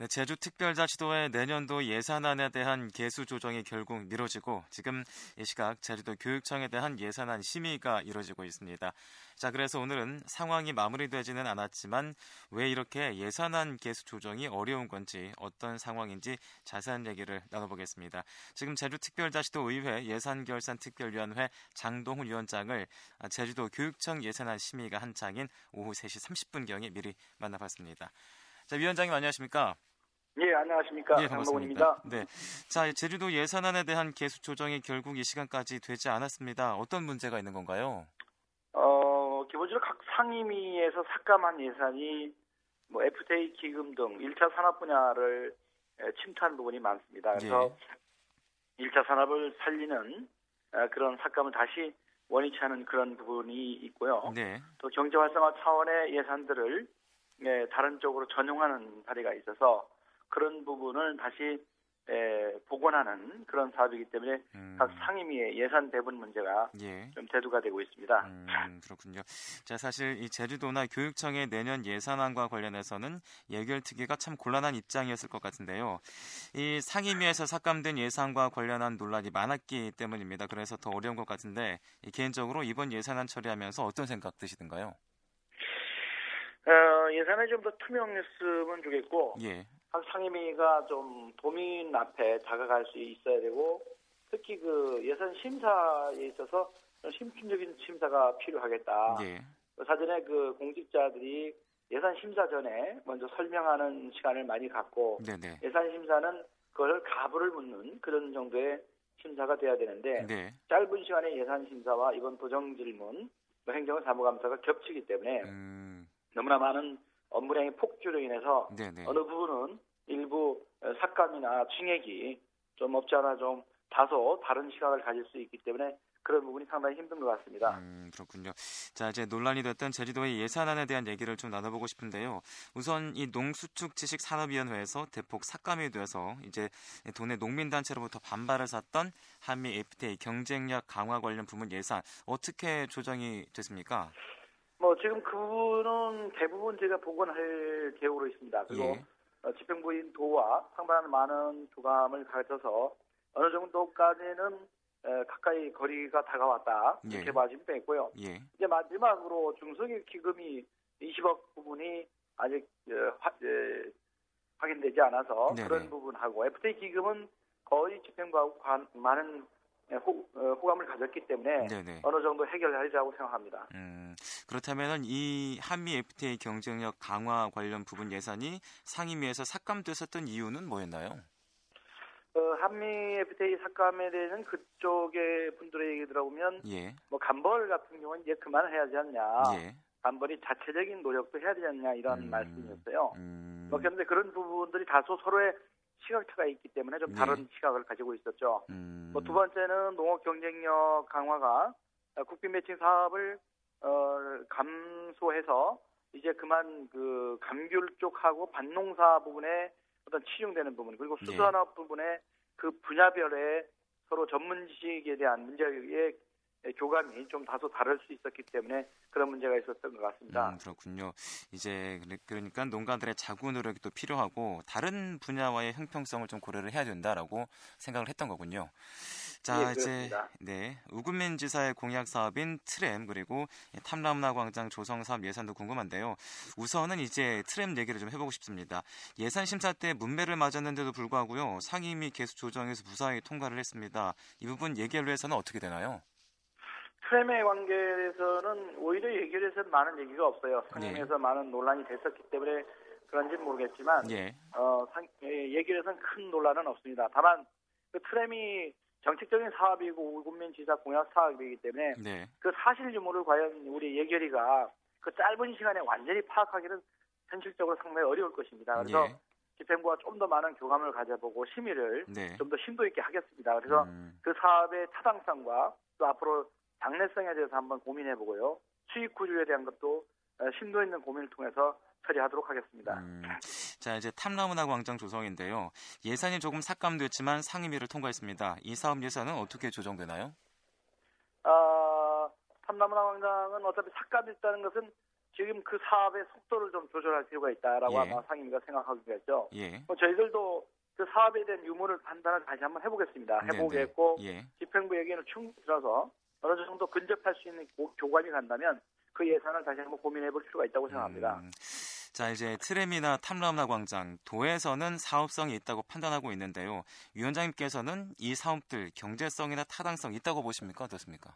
네, 제주특별자치도의 내년도 예산안에 대한 개수 조정이 결국 미뤄지고 지금 이 시각 제주도 교육청에 대한 예산안 심의가 이뤄지고 있습니다. 자, 그래서 오늘은 상황이 마무리되지는 않았지만 왜 이렇게 예산안 개수 조정이 어려운 건지 어떤 상황인지 자세한 얘기를 나눠보겠습니다. 지금 제주특별자치도 의회 예산결산특별위원회 장동훈 위원장을 제주도 교육청 예산안 심의가 한창인 오후 3시 30분경에 미리 만나봤습니다. 자, 위원장님 안녕하십니까? 예, 안녕하십니까. 예, 반갑습니다. 네. 자, 제주도 예산안에 대한 개수 조정이 결국 이 시간까지 되지 않았습니다. 어떤 문제가 있는 건가요? 어, 기본적으로 각 상임위에서 삭감한 예산이 뭐 FTA 기금 등 1차 산업 분야를 침투한 부분이 많습니다. 그래서 예. 1차 산업을 살리는 그런 삭감을 다시 원위치 하는 그런 부분이 있고요. 네. 또 경제 활성화 차원의 예산들을 네, 다른 쪽으로 전용하는 사례가 있어서 그런 부분을 다시 에, 복원하는 그런 사업이기 때문에 음. 각 상임위의 예산 배분 문제가 예. 좀 대두가 되고 있습니다. 음, 그렇군요. 자, 사실 이 제주도나 교육청의 내년 예산안과 관련해서는 예결특위가 참 곤란한 입장이었을 것 같은데요. 이 상임위에서 삭감된 예산과 관련한 논란이 많았기 때문입니다. 그래서 더 어려운 것 같은데 개인적으로 이번 예산안 처리하면서 어떤 생각 드시던가요? 어, 예산에 좀더 투명했으면 좋겠고 예. 각 상임위가 좀 도민 앞에 다가갈 수 있어야 되고 특히 그 예산 심사에 있어서 심층적인 심사가 필요하겠다. 예. 사전에 그 공직자들이 예산 심사 전에 먼저 설명하는 시간을 많이 갖고 네네. 예산 심사는 그걸 가부를 묻는 그런 정도의 심사가 돼야 되는데 네. 짧은 시간에 예산 심사와 이번 부정 질문, 뭐 행정은 사무감사가 겹치기 때문에 음. 너무나 많은 업무량의 폭주로 인해서 네네. 어느 부분은 일부 삭감이나 증액이 좀 없지 않아 좀 다소 다른 시각을 가질 수 있기 때문에 그런 부분이 상당히 힘든 것 같습니다. 음, 그렇군요. 자, 이제 논란이 됐던 제주도의 예산안에 대한 얘기를 좀 나눠보고 싶은데요. 우선 이 농수축 지식 산업위원회에서 대폭 삭감이 돼서 이제 도내 농민단체로부터 반발을 샀던 한미 FTA 경쟁력 강화 관련 부문 예산 어떻게 조정이 됐습니까? 뭐 지금 그분은 대부분 제가 복원할 계획으로 있습니다. 그리고 예. 어, 집행부인 도와 상당한 많은 교감을 가져서 어느 정도까지는 에, 가까이 거리가 다가왔다 예. 이렇게 봐주면 되고요. 예. 이제 마지막으로 중소기업 기금이 20억 부분이 아직 에, 화, 에, 확인되지 않아서 네네. 그런 부분하고 FTA 기금은 거의 집행부하고 많은 호, 어, 호감을 가졌기 때문에 네네. 어느 정도 해결하리라고 생각합니다. 음, 그렇다면 이 한미 FTA 경쟁력 강화 관련 부분 예산이 상임위에서 삭감됐었던 이유는 뭐였나요? 어, 한미 FTA 삭감에 대해서는 그쪽의 분들의 얘기 들어보면 예. 뭐 간벌 같은 경우는 이제 그만해야 하지 않냐. 예. 간벌이 자체적인 노력도 해야 되지 않냐 이런 음, 말씀이었어요. 음. 뭐 그런데 그런 부분들이 다소 서로의 시각차가 있기 때문에 좀 다른 네. 시각을 가지고 있었죠. 음. 뭐 두 번째는 농업 경쟁력 강화가 국빈 매칭 사업을 어, 감소해서 이제 그만 그 감귤 쪽하고 반농사 부분에 어떤 치중되는 부분 그리고 네. 수산업 네. 부분에 그 분야별의 서로 전문 지식에 대한 문제의 예, 교감이 좀 다소 다를 수 있었기 때문에 그런 문제가 있었던 것 같습니다. 음, 그렇군요. 이제 그러니까 농가들의 자구 노력이 또 필요하고 다른 분야와의 형평성을 좀 고려를 해야 된다라고 생각을 했던 거군요. 자, 예, 이제 네 우금민 지사의 공약 사업인 트램 그리고 탐라문화 광장 조성 사업 예산도 궁금한데요. 우선은 이제 트램 얘기를 좀 해보고 싶습니다. 예산 심사 때 문매를 맞았는데도 불구하고요 상임위 개수 조정에서 무사히 통과를 했습니다. 이 부분 위해서는 어떻게 되나요? 트램의 관계에서는 오히려 해서 많은 얘기가 없어요. 상임에서 네. 많은 논란이 됐었기 때문에 그런지는 모르겠지만 예. 어, 상, 예, 해서는 큰 논란은 없습니다. 다만 그 트램이 정책적인 사업이고 우군민 지사 공약 사업이기 때문에 네. 그 사실 유무를 과연 우리 예결위가 그 짧은 시간에 완전히 파악하기는 현실적으로 상당히 어려울 것입니다. 그래서 예. 집행부가 좀 더 많은 교감을 가져보고 심의를 네. 좀더 심도 있게 하겠습니다. 그래서 음. 그 사업의 타당성과 또 앞으로 장래성에 대해서 한번 고민해 보고요. 수익 구조에 대한 것도 어, 심도 있는 고민을 통해서 처리하도록 하겠습니다. 음, 자 이제 탐라문화 광장 조성인데요. 예산이 조금 삭감됐지만 상임위를 통과했습니다. 이 사업 예산은 어떻게 조정되나요? 어, 탐라문화 광장은 어차피 삭감됐다는 것은 지금 그 사업의 속도를 좀 조절할 필요가 있다라고 예. 아마 상임위가 생각하기겠죠. 예. 뭐 저희들도 그 사업에 대한 유무를 판단을 다시 한번 해보겠습니다. 해보겠고 예. 집행부에게는 충분히 들어서 어느 정도 근접할 수 있는 교관이 간다면 그 예산을 다시 한번 고민해 볼 필요가 있다고 생각합니다. 음. 자 이제 트램이나 탐라나 광장 도에서는 사업성이 있다고 판단하고 있는데요. 위원장님께서는 이 사업들 경제성이나 타당성 있다고 보십니까 어떻습니까?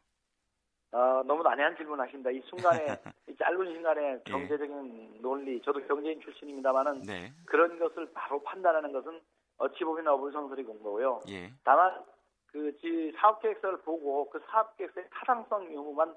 어, 너무 난해한 질문 하신다. 이 순간에 이 짧은 시간에 예. 경제적인 예. 논리, 저도 경제인 출신입니다만은 네. 그런 것을 바로 판단하는 것은 어찌 보면 어불성설이 공 거고요. 예. 다만 그 사업 계획서를 보고 그 사업 계획서의 타당성 여부만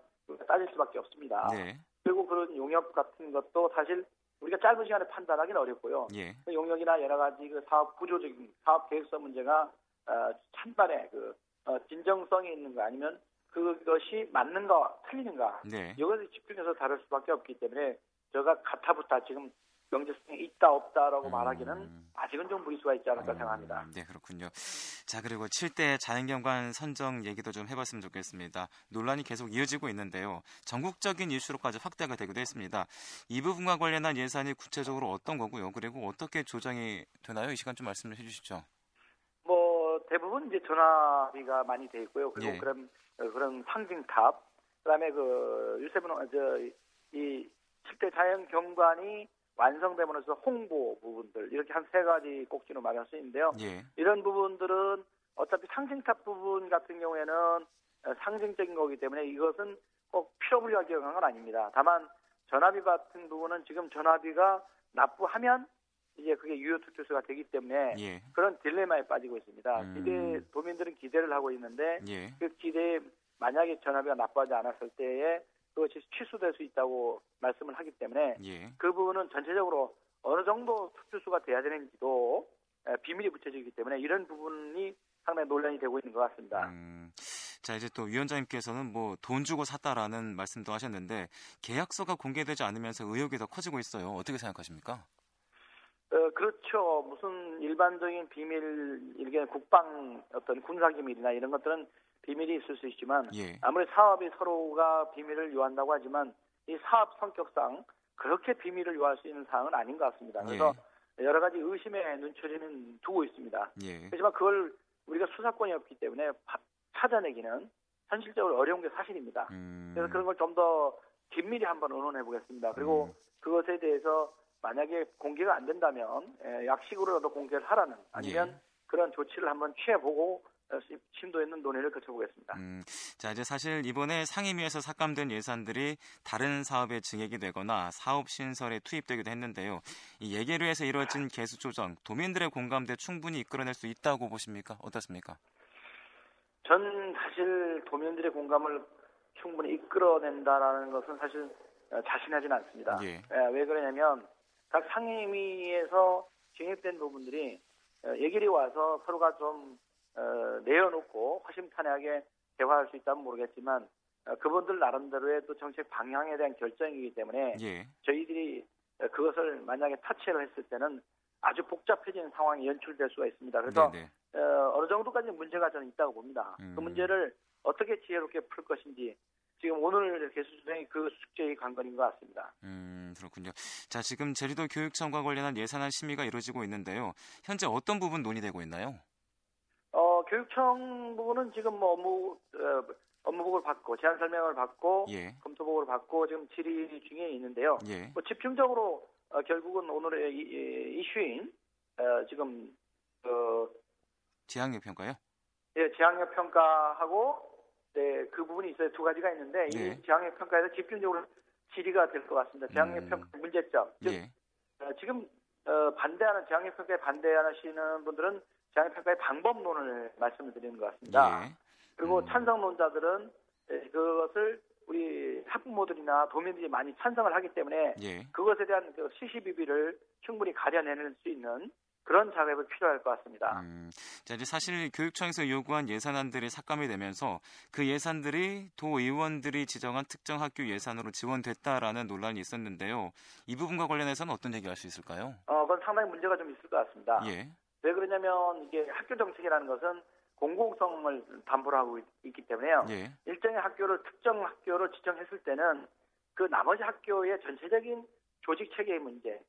따질 수밖에 없습니다. 네. 그리고 그런 용역 같은 것도 사실 우리가 짧은 시간에 판단하기는 어렵고요. 예. 그 용역이나 여러 가지 그 사업 구조적인 사업 계획서 문제가 어, 찬반의 그 어, 진정성이 있는 거 아니면 그것이 맞는가 틀리는가 네. 이것에 집중해서 다룰 수밖에 없기 때문에 제가 가타부타 지금 경제성이 있다 없다라고 음. 말하기는 아직은 좀 무리수가 있지 않을까 음. 생각합니다. 네 그렇군요. 자 그리고 7대 자연경관 선정 얘기도 좀 해봤으면 좋겠습니다. 논란이 계속 이어지고 있는데요. 전국적인 이슈로까지 확대가 되기도 했습니다. 이 부분과 관련한 예산이 구체적으로 어떤 거고요. 그리고 어떻게 조정이 되나요? 이 시간 좀 말씀을 해주시죠. 뭐 대부분 이제 전화비가 많이 돼 있고요. 그리고 예. 그런 그런 상징탑, 그다음에 그 유세분 저이 7대 자연 경관이 완성되면서 홍보 부분들 이렇게 한 세 가지 꼭지로 말할 수 있는데요. 예. 이런 부분들은 어차피 상징탑 부분 같은 경우에는 상징적인 거기 때문에 이것은 꼭 필요불리하게 경한 건 아닙니다. 다만 전화비 같은 부분은 지금 전화비가 납부하면 이제 그게 유효 투표수가 되기 때문에 예. 그런 딜레마에 빠지고 있습니다. 음. 기대 도민들은 기대를 하고 있는데 예. 그 기대에 만약에 전화비가 납부하지 않았을 때에 그것이 취소될 수 있다고 말씀을 하기 때문에 예. 그 부분은 전체적으로 어느 정도 투표수가 돼야 되는지도 비밀이 붙여지기 때문에 이런 부분이 상당히 논란이 되고 있는 것 같습니다. 음, 자 이제 또 위원장님께서는 뭐 돈 주고 샀다라는 말씀도 하셨는데 계약서가 공개되지 않으면서 의혹이 더 커지고 있어요. 어떻게 생각하십니까? 어, 그렇죠. 무슨 일반적인 비밀, 이게 국방 어떤 군사 기밀이나 이런 것들은 비밀이 있을 수 있지만 예. 아무리 사업이 서로가 비밀을 요한다고 하지만 이 사업 성격상 그렇게 비밀을 요할 수 있는 사항은 아닌 것 같습니다. 그래서 예. 여러 가지 의심의 눈초리는 두고 있습니다. 예. 하지만 그걸 우리가 수사권이 없기 때문에 찾아내기는 현실적으로 어려운 게 사실입니다. 음. 그래서 그런 걸 좀 더 긴밀히 한번 의논해 보겠습니다. 그리고 음. 그것에 대해서 만약에 공개가 안 된다면 예, 약식으로라도 공개를 하라는 아니면 예. 그런 조치를 한번 취해보고 심도 있는 논의를 거쳐보겠습니다. 음, 자 이제 사실 이번에 상임위에서 삭감된 예산들이 다른 사업에 증액이 되거나 사업 신설에 투입되기도 했는데요. 이 예계류에서 이루어진 개수 조정, 도민들의 공감대 충분히 이끌어낼 수 있다고 보십니까? 어떻습니까? 전 사실 도민들의 공감을 충분히 이끌어낸다라는 것은 사실 어, 자신하지는 않습니다. 예. 예, 왜 그러냐면 각 상임위에서 증액된 부분들이 어, 얘기를 와서 서로가 좀 어, 내어놓고 허심탄회하게 대화할 수 있다면 모르겠지만 어, 그분들 나름대로의 또 정책 방향에 대한 결정이기 때문에 예. 저희들이 어, 그것을 만약에 타치를 했을 때는 아주 복잡해진 상황이 연출될 수가 있습니다. 그래서 어, 어느 정도까지 문제가 저는 있다고 봅니다. 그 음. 그 문제를 어떻게 지혜롭게 풀 것인지 지금 오늘 개수수행이 그 숙제의 관건인 것 같습니다. 음, 그렇군요. 자, 지금 제주도 교육청과 관련한 예산안 심의가 이루어지고 있는데요. 현재 어떤 부분 논의되고 있나요? 교육청 부분은 지금 뭐 업무 어, 업무복을 받고 제안 설명을 받고 예. 검토복을 받고 지금 질의 중에 있는데요. 예. 뭐 집중적으로 어, 결국은 오늘의 이, 이, 이슈인 어, 지금 그 지향력 평가요? 예, 지향력 평가하고 네, 그 부분이 있어요. 두 가지가 있는데 예. 이 지향력 평가에서 집중적으로 질의가 될 것 같습니다. 지향력 음. 평가 문제점. 즉 예. 어, 지금 어, 반대하는 지향력 평가에 반대하시는 분들은 장애평가의 방법론을 말씀을 드리는 것 같습니다. 예. 그리고 음. 찬성론자들은 그것을 우리 학부모들이나 도민들이 많이 찬성을 하기 때문에 예. 그것에 대한 그 시시비비를 충분히 가려내는 수 있는 그런 작업이 필요할 것 같습니다. 음, 자, 이제 사실 교육청에서 요구한 예산안들이 삭감이 되면서 그 예산들이 도 의원들이 지정한 특정 학교 예산으로 지원됐다라는 논란이 있었는데요. 이 부분과 관련해서는 어떤 얘기할 수 있을까요? 어, 그건 상당히 문제가 좀 있을 것 같습니다. 예. 왜 그러냐면 이게 학교 정책이라는 것은 공공성을 담보로 하고 있, 기 때문에요. 예. 일정의 학교를 특정 학교를 지정했을 때는 그 나머지 학교의 전체적인 조직 체계의 문제,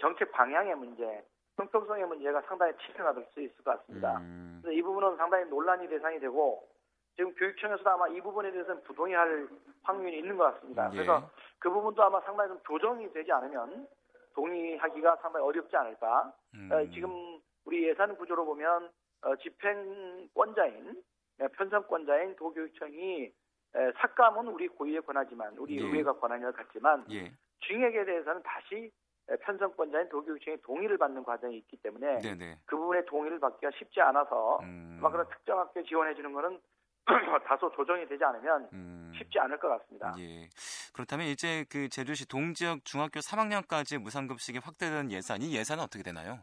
정책 방향의 문제, 형평성의 문제가 상당히 치명화될 수 있을 것 같습니다. 음. 그래서 이 부분은 상당히 논란이 대상이 되고 지금 교육청에서도 아마 이 부분에 대해서는 부동의할 확률이 있는 것 같습니다. 예. 그래서 그 부분도 아마 상당히 좀 조정이 되지 않으면 동의하기가 상당히 어렵지 않을까. 음. 어, 지금 우리 예산 구조로 보면 어, 집행권자인 네, 편성권자인 도교육청이 에, 삭감은 우리 고유의 권하지만 우리 예. 의회가 권한을 갖지만 예. 징액에 대해서는 다시 편성권자인 도교육청의 동의를 받는 과정이 있기 때문에 네네. 그 부분에 동의를 받기가 쉽지 않아서 음. 아마 그런 특정 학교 지원해 주는 거는 다소 조정이 되지 않으면 음. 쉽지 않을 것 같습니다. 예. 그렇다면 이제 그 제주시 동지역 중학교 3학년까지 무상급식이 확대된 예산, 이 예산은 어떻게 되나요?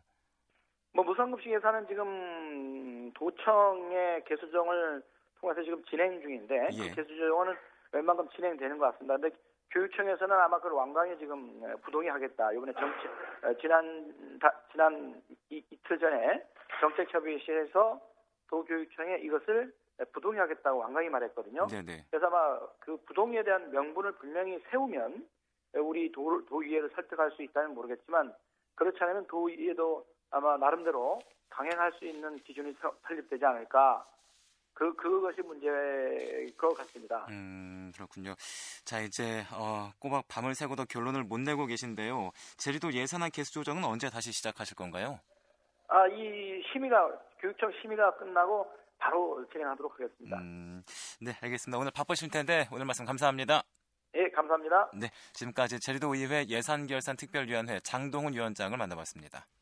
뭐 무상급식 예산은 지금 도청의 개수정을 통해서 지금 진행 중인데 그 예. 그 개수정은 웬만큼 진행되는 것 같습니다. 근데 교육청에서는 아마 그걸 완강히 지금 부동의 하겠다. 이번에 정치 어, 지난 다, 지난 이, 이틀 전에 정책협의실에서 도교육청에 이것을 부동의 하겠다고 완강히 말했거든요. 네네. 그래서 아마 그 부동의에 대한 명분을 분명히 세우면 우리 도, 도의회를 설득할 수 있다는 모르겠지만 그렇지 않으면 도의회도 아마 나름대로 강행할 수 있는 기준이 설립되지 않을까 그 그것이 문제일 것 같습니다. 음 그렇군요. 자 이제 어, 꼬박 밤을 새고도 결론을 못 내고 계신데요. 제주도 예산안 개수 조정은 언제 다시 시작하실 건가요? 아이 심의가 교육청 심의가 끝나고 바로 진행하도록 하겠습니다. 음, 네 알겠습니다. 오늘 바쁘실 텐데 오늘 말씀 감사합니다. 예, 감사합니다. 네, 지금까지 제주도 의회 예산결산 특별위원회 장동훈 위원장을 만나봤습니다.